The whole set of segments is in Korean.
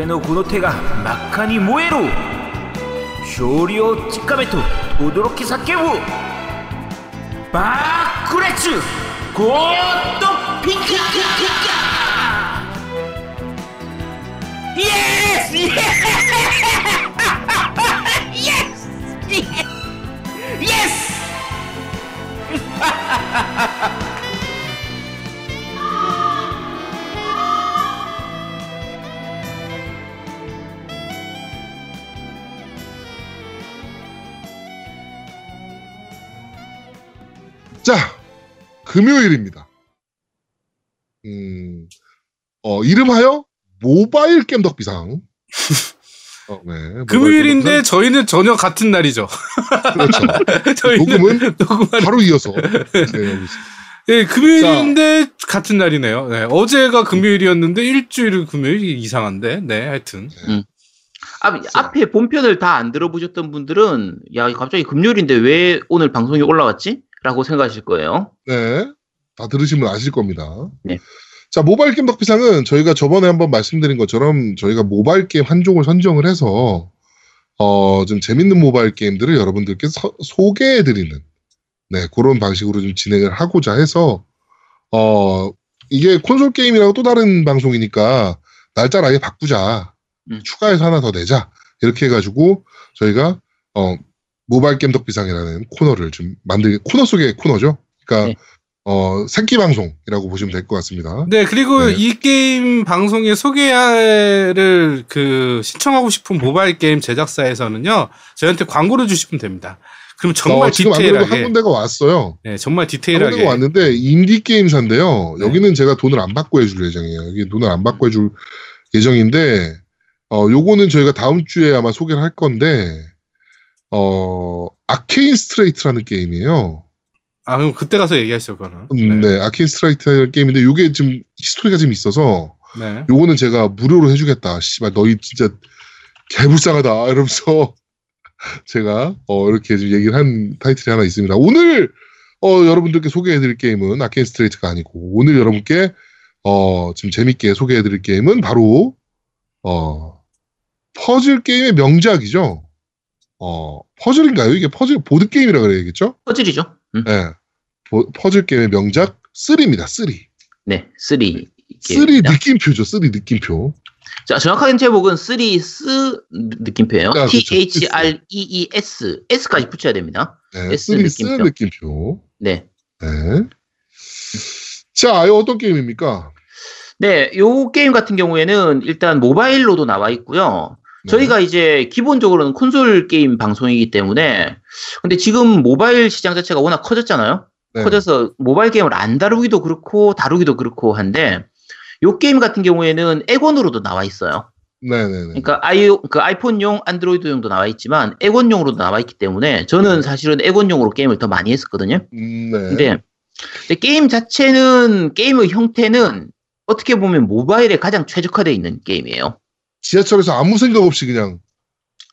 俺のこの手が真っ赤に燃えろ。勝利をつかめと驚き叫ぶ。バックレッチュ。ゴーッドピカピカ。イエス！イエス！ 금요일입니다. 음, 어, 이름하여 모바일 겜 덕비상. 어, 네, 금요일인데 겜 저희는 전혀 같은 날이죠. 덕비상. 그렇죠. 저희는 녹음은 바로 이어서 진행하고 있습니다. 예, 금요일인데 같은 날이네요. 네, 어제가 금요일이었는데 일주일 금요일이 이상한데. 네, 하여튼. 앞, 앞에 본편을 다 안 들어보셨던 분들은 야 갑자기 금요일인데 왜 오늘 방송이 올라왔지? 라고 생각하실 거예요. 네. 다 들으시면 아실 겁니다. 네. 자, 모바일 게임 덕비상은 저희가 저번에 한번 말씀드린 것처럼 저희가 모바일 게임 한 종을 선정을 해서 어, 좀 재밌는 모바일 게임들을 여러분들께 서- 소개해드리는 네, 그런 방식으로 좀 진행을 하고자 해서 어, 이게 콘솔 게임이라고 또 다른 방송이니까 날짜를 아예 바꾸자. 음. 추가해서 하나 더 내자. 이렇게 해가지고 저희가 어, 모바일 겜덕비상이라는 코너를 좀 만들 코너 속의 코너죠. 그러니까 네. 어, 새끼 방송이라고 보시면 될 것 같습니다. 네, 그리고 네. 이 게임 방송에 소개를 그 신청하고 싶은 모바일 게임 제작사에서는요, 저희한테 광고를 주시면 됩니다. 그럼 정말 어, 지금 안 그래도 한 디테일하게, 군데가 왔어요. 네, 정말 한 디테일하게. 군데가 왔는데 인디 게임사인데요. 네. 여기는 제가 돈을 안 받고 해줄 예정이에요. 여기 돈을 안 받고 해줄 예정인데 어 요거는 저희가 다음 주에 아마 소개를 할 건데 어 아케인 스트레이트라는 게임이에요. 아, 그럼 그때 가서 얘기하시죠, 그거는. 음, 네, 아케인 스트레이트 게임인데 요게 좀 히스토리가 좀 있어서 네. 요거는 제가 무료로 해주겠다. 씨발 너희 진짜 개불쌍하다 이러면서 제가 어, 이렇게 좀 얘기를 한 타이틀이 하나 있습니다. 오늘 어, 여러분들께 소개해드릴 게임은 아케인 스트레이트가 아니고 오늘 여러분께 어, 좀 재밌게 소개해드릴 게임은 바로 어, 퍼즐 게임의 명작이죠. 어, 퍼즐인가요? 이게 퍼즐 보드 게임이라 그래야겠죠? 퍼즐이죠. 음. 네, 보- 퍼즐 게임의 명작 3입니다. 3. 네, 3. 3 느낌표죠. 3 느낌표. 자, 정확하게 제목은 3스 느낌표예요. 아. T-H-R-E-E-S. S까지 붙여야 됩니다. 네, S 3쓰 느낌표. 느낌표. 네. 네. 자, 이거 어떤 게임입니까? 네, 요 게임 같은 경우에는 일단 모바일로도 나와 있고요. 네. 저희가 이제 기본적으로는 콘솔 게임 방송이기 때문에 근데 지금 모바일 시장 자체가 워낙 커졌잖아요. 네. 커져서 모바일 게임을 안 다루기도 그렇고 다루기도 그렇고 한데 요 게임 같은 경우에는 엑원으로도 나와 있어요. 네네네. 그러니까 아이 그 아이폰용 안드로이드용도 나와 있지만 엑원용으로도 나와 있기 때문에 저는 사실은 엑원용으로 게임을 더 많이 했었거든요. 음, 네. 근데, 근데 게임 자체는 게임의 형태는 어떻게 보면 모바일에 가장 최적화되어 있는 게임이에요. 지하철에서 아무 생각 없이 그냥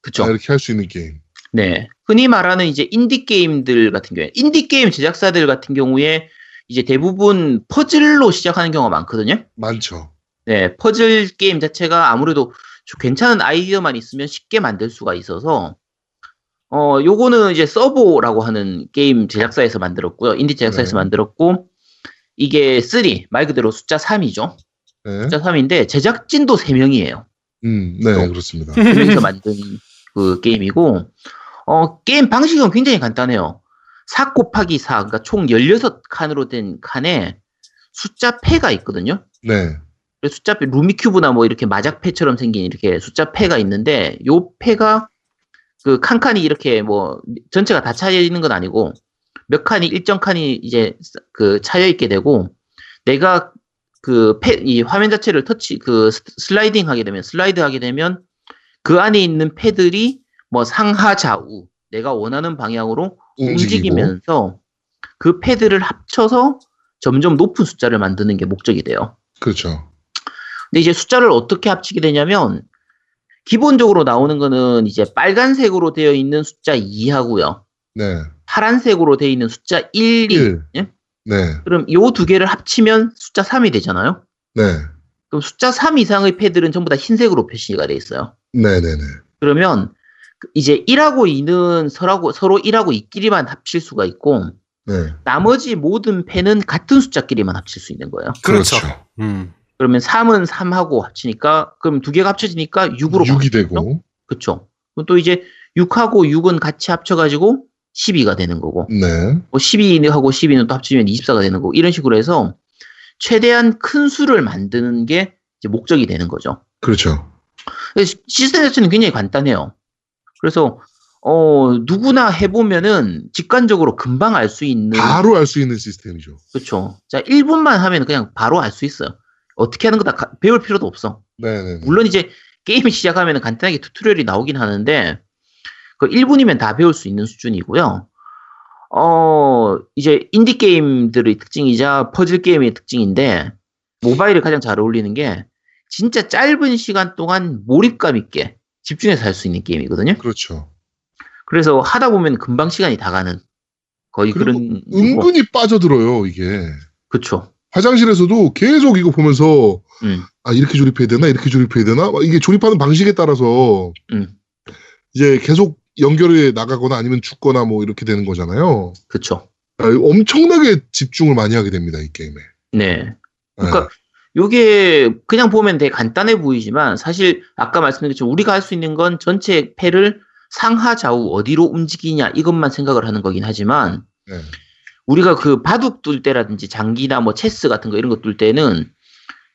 그쵸? 이렇게 할 수 있는 게임. 네. 흔히 말하는 이제 인디 게임들 같은 경우에 인디 게임 제작사들 같은 경우에 이제 대부분 퍼즐로 시작하는 경우가 많거든요. 많죠. 네, 퍼즐 게임 자체가 아무래도 좀 괜찮은 아이디어만 있으면 쉽게 만들 수가 있어서 어 요거는 이제 서보라고 하는 게임 제작사에서 만들었고요. 인디 제작사에서 네. 만들었고 이게 3, 말 그대로 숫자 3이죠. 네. 숫자 3인데 제작진도 3명이에요. 음, 네, 또. 그렇습니다. 그래서 만든 그 게임이고 어 게임 방식은 굉장히 간단해요. 4 곱하기 4, 그러니까 총 16칸으로 된 칸에 숫자 패가 있거든요. 네. 그래서 숫자 패 루미큐브나 뭐 이렇게 마작패처럼 생긴 이렇게 숫자 패가 있는데 요 패가 그 칸칸이 이렇게 뭐 전체가 다 차여 있는 건 아니고 몇 칸이 일정 칸이 이제 그 차여 있게 되고 내가 그 패 이 화면 자체를 터치 그 스- 슬라이딩 하게 되면 슬라이드 하게 되면 그 안에 있는 패들이 뭐 상하 좌우 내가 원하는 방향으로 움직이고. 움직이면서 그 패들을 합쳐서 점점 높은 숫자를 만드는 게 목적이 돼요. 그렇죠. 근데 이제 숫자를 어떻게 합치게 되냐면 기본적으로 나오는 거는 이제 빨간색으로 되어 있는 숫자 2하고요. 네. 파란색으로 되어 있는 숫자 1, 2. 1. 예? 네. 그럼 요 두 개를 합치면 숫자 3이 되잖아요. 네. 그럼 숫자 3 이상의 패들은 전부 다 흰색으로 표시가 돼 있어요. 네네네. 그러면 그 이제 1하고 2는 서로, 서로 1하고 2끼리만 합칠 수가 있고 네. 나머지 모든 패는 같은 숫자끼리만 합칠 수 있는 거예요. 그렇죠. 그렇죠. 음. 그러면 3은 3하고 합치니까 그럼 두 개가 합쳐지니까 6으로 6이 되고. 그렇죠. 그럼 또 이제 6하고 6은 같이 합쳐가지고 12가 되는 거고 네. 뭐 12하고 12는 또 합치면 24가 되는 거고 이런 식으로 해서 최대한 큰 수를 만드는 게 목적이 되는 거죠. 그렇죠. 시스템 자체는 굉장히 간단해요. 그래서 어 누구나 해보면은 직관적으로 금방 알 수 있는 바로 알 수 있는 시스템이죠. 그렇죠. 자 1분만 하면 그냥 바로 알 수 있어요. 어떻게 하는 거 다 배울 필요도 없어. 네네. 물론 이제 게임 시작하면 간단하게 튜토리얼이 나오긴 하는데 그 1분이면 다 배울 수 있는 수준이고요. 어 이제 인디 게임들의 특징이자 퍼즐 게임의 특징인데 모바일에 가장 잘 어울리는 게 진짜 짧은 시간 동안 몰입감 있게 집중해서 할 수 있는 게임이거든요. 그렇죠. 그래서 하다 보면 금방 시간이 다 가는 거의 그런 은근히 빠져들어요, 이게. 그렇죠. 화장실에서도 계속 이거 보면서 음. 아 이렇게 조립해야 되나 이렇게 조립해야 되나 막 이게 조립하는 방식에 따라서 음. 이제 계속 연결해 나가거나 아니면 죽거나 뭐 이렇게 되는 거잖아요. 그렇죠. 아, 엄청나게 집중을 많이 하게 됩니다 이 게임에. 네. 네. 그러니까 요게 그냥 보면 되게 간단해 보이지만 사실 아까 말씀드린 것처럼 우리가 할 수 있는 건 전체 패를 상하 좌우 어디로 움직이냐 이것만 생각을 하는 거긴 하지만 네. 우리가 그 바둑 둘 때라든지 장기나 뭐 체스 같은 거 이런 거둘 때는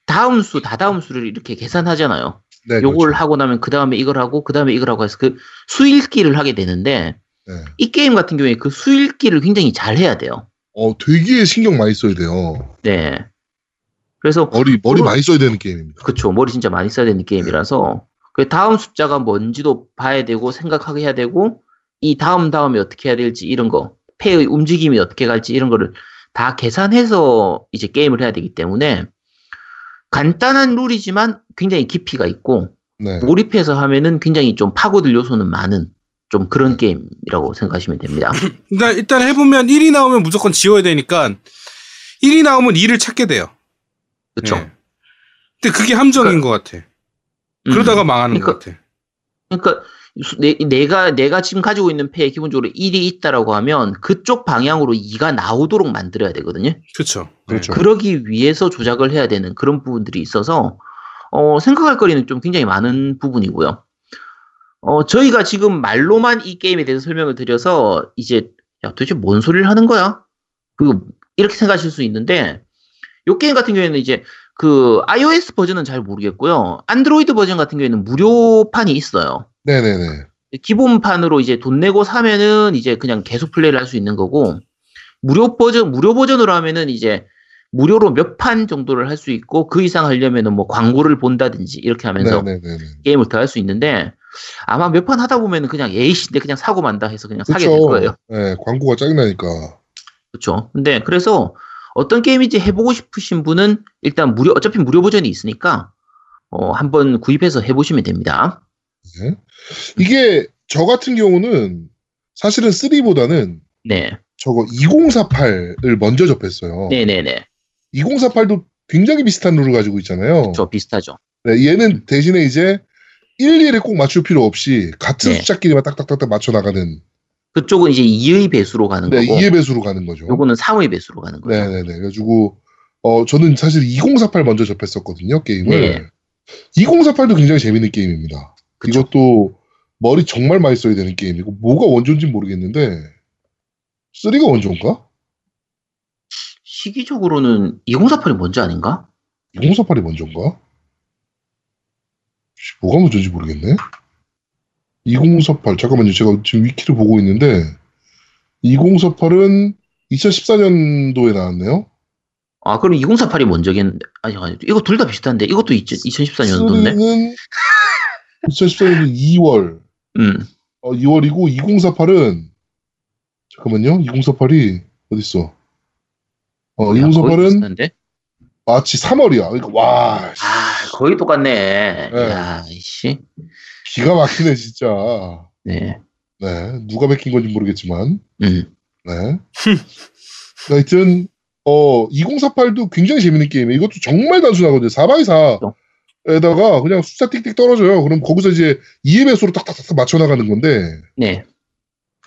다음 수 다다음 수를 이렇게 계산하잖아요. 네, 요걸 그렇죠. 하고 나면 그 다음에 이걸 하고 그 다음에 이걸 하고 해서 그 수읽기를 하게 되는데 네. 이 게임 같은 경우에 그 수읽기를 굉장히 잘 해야 돼요. 어 되게 신경 많이 써야 돼요. 네. 그래서 머리 머리 많이 써야 되는 게임입니다. 그쵸. 머리 진짜 많이 써야 되는 게임이라서, 그 다음 숫자가 뭔지도 봐야 되고, 생각하게 해야 되고, 이 다음 다음에 어떻게 해야 될지, 이런 거, 패의 움직임이 어떻게 갈지, 이런 거를 다 계산해서 이제 게임을 해야 되기 때문에, 간단한 룰이지만 굉장히 깊이가 있고, 네. 몰입해서 하면은 굉장히 좀 파고들 요소는 많은, 좀 그런 게임이라고 생각하시면 됩니다. 그러니까 일단 해보면 1이 나오면 무조건 지워야 되니까 1이 나오면 2를 찾게 돼요. 그쵸. 네. 근데 그게 함정인 것 같아. 음. 그러다가 망하는 것 같아. 그러니까 수- 내, 내가 내가 지금 가지고 있는 패에 기본적으로 1이 있다라고 하면 그쪽 방향으로 2가 나오도록 만들어야 되거든요. 그렇죠. 그렇죠. 그러기 위해서 조작을 해야 되는 그런 부분들이 있어서 어, 생각할 거리는 좀 굉장히 많은 부분이고요. 어, 저희가 지금 말로만 이 게임에 대해서 설명을 드려서 이제 야 도대체 뭔 소리를 하는 거야? 그 이렇게 생각하실 수 있는데 이 게임 같은 경우에는 이제 그 iOS 버전은 잘 모르겠고요. 안드로이드 버전 같은 경우에는 무료판이 있어요. 네네네. 기본판으로 이제 돈 내고 사면은 이제 그냥 계속 플레이를 할 수 있는 거고 무료 버전 무료 버전으로 하면은 이제 무료로 몇 판 정도를 할 수 있고 그 이상 하려면은 뭐 광고를 본다든지 이렇게 하면서 네네네. 게임을 더 할 수 있는데 아마 몇 판 하다 보면은 그냥 에이씨 내 그냥 사고 만다 해서 그냥 사게 될 거예요. 네, 광고가 짜증나니까. 그렇죠. 근데 그래서 어떤 게임인지 해보고 싶으신 분은 일단 무료 어차피 무료 버전이 있으니까 어 한번 구입해서 해보시면 됩니다. 네. 이게 저 같은 경우는 사실은 3보다는 네, 저거 2048을 먼저 접했어요. 네, 네, 네. 2048도 굉장히 비슷한 룰을 가지고 있잖아요. 저 비슷하죠. 네, 얘는 대신에 이제 1, 2를 꼭 맞출 필요 없이 같은 네. 숫자끼리만 딱딱딱딱 맞춰 나가는 그쪽은 이제 2의 배수로 가는 네, 거고 2의 배수로 가는 거죠. 요거는 3의 배수로 가는 거죠. 네네네. 그래가지고 어 저는 사실 2048 먼저 접했었거든요 게임을. 네. 2048도 굉장히 재밌는 게임입니다. 그쵸. 이것도 머리 정말 많이 써야 되는 게임이고 뭐가 원조인지 모르겠는데 3가 원조인가? 시기적으로는 2048이 먼저 아닌가? 2048이 먼저인가? 씨, 뭐가 먼저인지 모르겠네. 2048 잠깐만요. 제가 지금 위키를 보고 있는데 2048은 2014년도에 나왔네요. 아, 그럼 2048이 먼저겠는데. 아니, 아니, 이거 둘 다 비슷한데. 이것도 2014년도인데. 3는 2014년 2월 음. 어, 2월이고 2048은 잠깐만요. 2048이 어디 있어? 어, 야, 거의 2048은 비슷한데? 마치 3월이야. 그러니까 와 씨, 아, 거의 똑같네. 네. 야, 이씨. 기가 막히네 진짜. 네. 네, 누가 베낀 건지 모르겠지만, 음. 네. 하여튼 어 2048도 굉장히 재밌는 게임이에요. 이것도 정말 단순하거든요. 4x4 에다가 그냥 숫자 띡띡 떨어져요. 그럼 거기서 이제 2의 배수로 딱딱딱 맞춰 나가는 건데 네.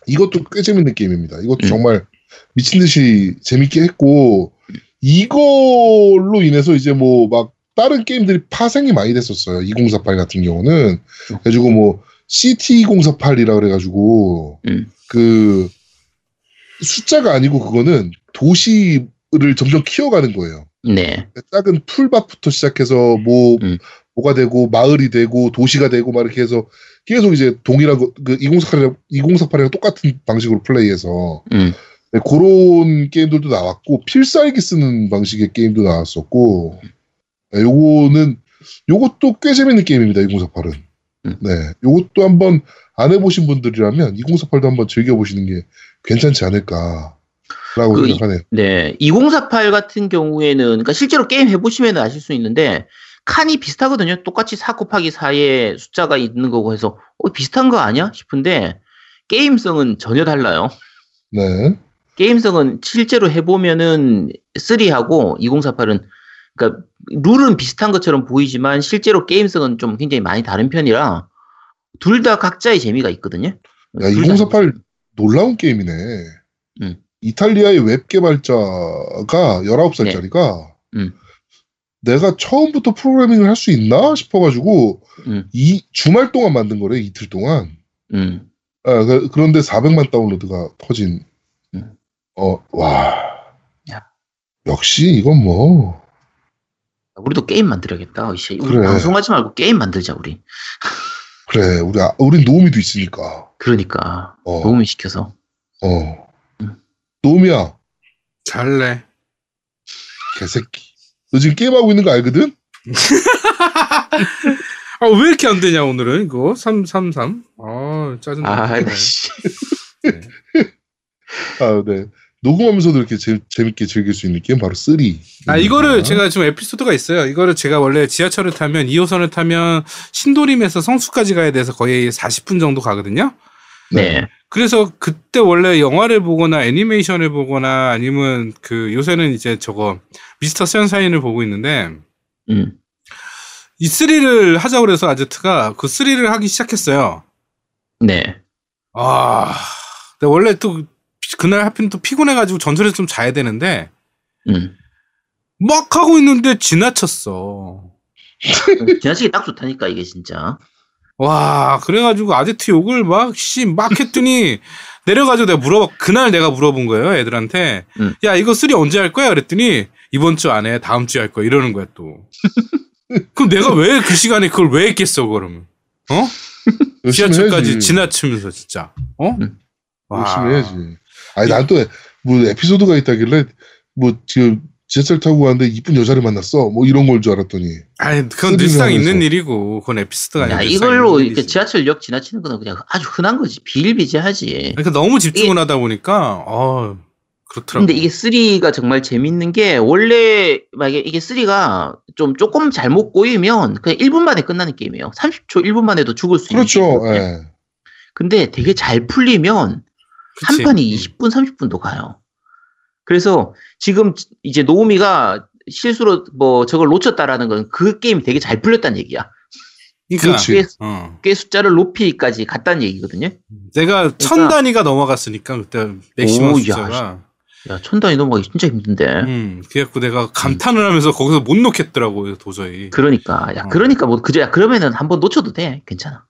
이것도 꽤 재밌는 게임입니다. 이것도 음. 정말 미친 듯이 재밌게 했고 이걸로 인해서 이제 뭐 막 다른 게임들이 파생이 많이 됐었어요. 2048 같은 경우는 그래가지고 뭐 CT2048이라 그래가지고 음. 그 숫자가 아니고 그거는 도시를 점점 키워가는 거예요. 네. 작은 풀밭부터 시작해서 뭐 음. 뭐가 되고 마을이 되고 도시가 되고 막 이렇게 해서 계속 이제 동일한 거, 그 2048이랑 2048이랑 똑같은 방식으로 플레이해서 음. 네, 그런 게임들도 나왔고 필살기 쓰는 방식의 게임도 나왔었고 네, 요거는 요것도 꽤 재밌는 게임입니다 2048은 음. 네 요것도 한번 안 해보신 분들이라면 2048도 한번 즐겨보시는 게 괜찮지 않을까 라고 그 이- 생각하네요 네. 2048 같은 경우에는, 그러니까 실제로 게임 해보시면 아실 수 있는데, 칸이 비슷하거든요. 똑같이 4 곱하기 4에 숫자가 있는 거고 해서, 어, 비슷한 거 아니야? 싶은데, 게임성은 전혀 달라요. 네 게임성은 실제로 해보면은 3하고 2048은, 그러니까 룰은 비슷한 것처럼 보이지만, 실제로 게임성은 좀 굉장히 많이 다른 편이라, 둘 다 각자의 재미가 있거든요. 야, 둘다 2048 놀라운 게임이네. 음. 이탈리아의 웹 개발자가 19살짜리가 음. 내가 처음부터 프로그래밍을 할 수 있나 싶어가지고 음. 이 주말 동안 만든 거래 이틀 동안. 음. 아, 그, 그런데 400만 다운로드가 터진. 음. 어, 와. 야. 역시 이건 뭐 우리도 게임 만들어야겠다. 우리 그래. 방송하지 말고 게임 만들자, 우리. 그래 우리 아, 우린 노미도 있으니까. 그러니까. 어, 도움을 시켜서. 어. 음. 노미야 잘래. 개새끼. 너 지금 게임하고 있는 거 알거든? 아, 왜 이렇게 안 되냐, 오늘은? 이거? 333. 아, 짜증나. 아, 네. 씨. 아, 네. 녹음하면서도 이렇게 재, 재밌게 즐길 수 있는 게임 바로 3. 아, 이거를 제가 지금 에피소드가 있어요. 이거를 제가 원래 지하철을 타면, 2호선을 타면 신도림에서 성수까지 가야 돼서 거의 40분 정도 가거든요. 네. 그래서 그때 원래 영화를 보거나 애니메이션을 보거나 아니면 그 요새는 이제 저거 미스터 선샤인을 보고 있는데 음. 이 3를 하자고 그래서 아제트가 그 3를 하기 시작했어요. 네. 아, 근데 원래 또 그날 하필 또 피곤해가지고 전철에서 좀 자야 되는데 음. 막 하고 있는데 지나쳤어. 지나치기 딱 좋다니까, 이게 진짜. 와, 그래가지고 아제트 욕을 막, 씨, 막 했더니, 내려가지고 내가 물어봐, 그날 내가 물어본 거예요, 애들한테. 음. 야, 이거 Three 언제 할 거야? 그랬더니, 이번 주 안에 다음 주에 할 거야. 이러는 거야, 또. 그럼 내가 왜 그 시간에 그걸 왜 했겠어, 그러면? 어? 지하철까지 해야지. 지나치면서, 진짜. 어? 음. 와. 열심히 해야지. 아니, 난 또, 뭐, 에피소드가 있다길래, 뭐, 지금, 지하철 타고 가는데 이쁜 여자를 만났어. 뭐, 이런 걸 줄 알았더니. 아니, 그건 늘상. 있는 일이고, 그건 에피소드가 아니라. 야, 늘상 이걸로 이렇게. 지하철역 지나치는 거는 그냥 아주 흔한 거지. 비일비재하지. 그러니까 너무 집중을 하다 보니까, 어, 그렇더라고. 근데 이게 3가 정말 재밌는 게 원래 만약에 이게 3가 좀 조금 잘못 꼬이면 그냥 1분 만에 끝나는 게임이에요. 30초 1분 만에도 죽을 수 있는 그렇죠. 예. 근데 되게 잘 풀리면 한 그치. 판이 20분 30분도 가요. 그래서 지금 이제 노우미가 실수로 뭐 저걸 놓쳤다라는 건 그 게임이 되게 잘 풀렸다는 얘기야. 그러니까, 그렇지. 어. 꽤 숫자를 높이기까지 갔다는 얘기거든요. 내가 천 단위가 넘어갔으니까 그때 맥시멈 오, 야, 숫자가 야, 천 단위 넘어가기 진짜 힘든데. 음 그래갖고 내가 감탄을 하면서 거기서 못 놓겠더라고요 도저히 그러니까 야 어. 그러니까 뭐 그저 야 그러면은 한번 놓쳐도 돼 괜찮아.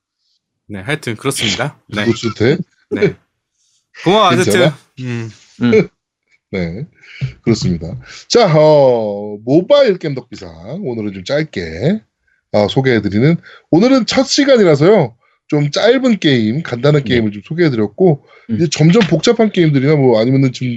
네 하여튼 그렇습니다 네, 이거 좋대. 네. 고마워 아제트 괜찮아? 음. 네. 그렇습니다. 자, 어, 모바일 게임 덕비상. 오늘은 좀 짧게 어, 소개해드리는. 오늘은 첫 시간이라서요. 좀 짧은 게임, 간단한 네. 게임을 좀 소개해드렸고, 음. 이제 점점 복잡한 게임들이나 뭐 아니면은 좀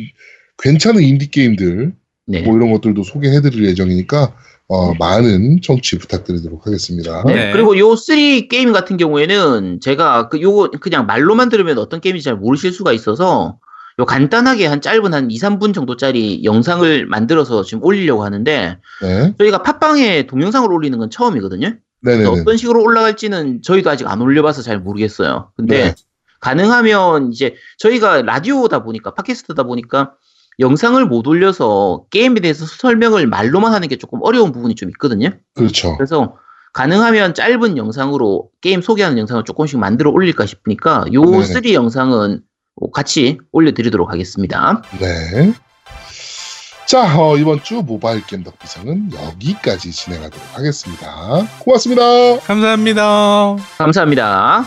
괜찮은 인디 게임들, 네. 뭐 이런 것들도 소개해드릴 예정이니까, 어, 많은 청취 부탁드리도록 하겠습니다. 네. 네. 그리고 요 3 게임 같은 경우에는 제가 그 요거 그냥 말로만 들으면 어떤 게임인지 잘 모르실 수가 있어서 요 간단하게 한 짧은 한 2, 3분 정도짜리 영상을 만들어서 지금 올리려고 하는데 네. 저희가 팟빵에 동영상을 올리는 건 처음이거든요. 네네네. 그래서 어떤 식으로 올라갈지는 저희도 아직 안 올려봐서 잘 모르겠어요. 근데 네. 가능하면 이제 저희가 라디오다 보니까 팟캐스트다 보니까 영상을 못 올려서 게임에 대해서 설명을 말로만 하는 게 조금 어려운 부분이 좀 있거든요. 그렇죠. 그래서 가능하면 짧은 영상으로 게임 소개하는 영상을 조금씩 만들어 올릴까 싶으니까 요 네네. 3 영상은 같이 올려드리도록 하겠습니다. 네. 자, 어, 이번 주 모바일 게임 덕비상은 여기까지 진행하도록 하겠습니다. 고맙습니다. 감사합니다. 감사합니다.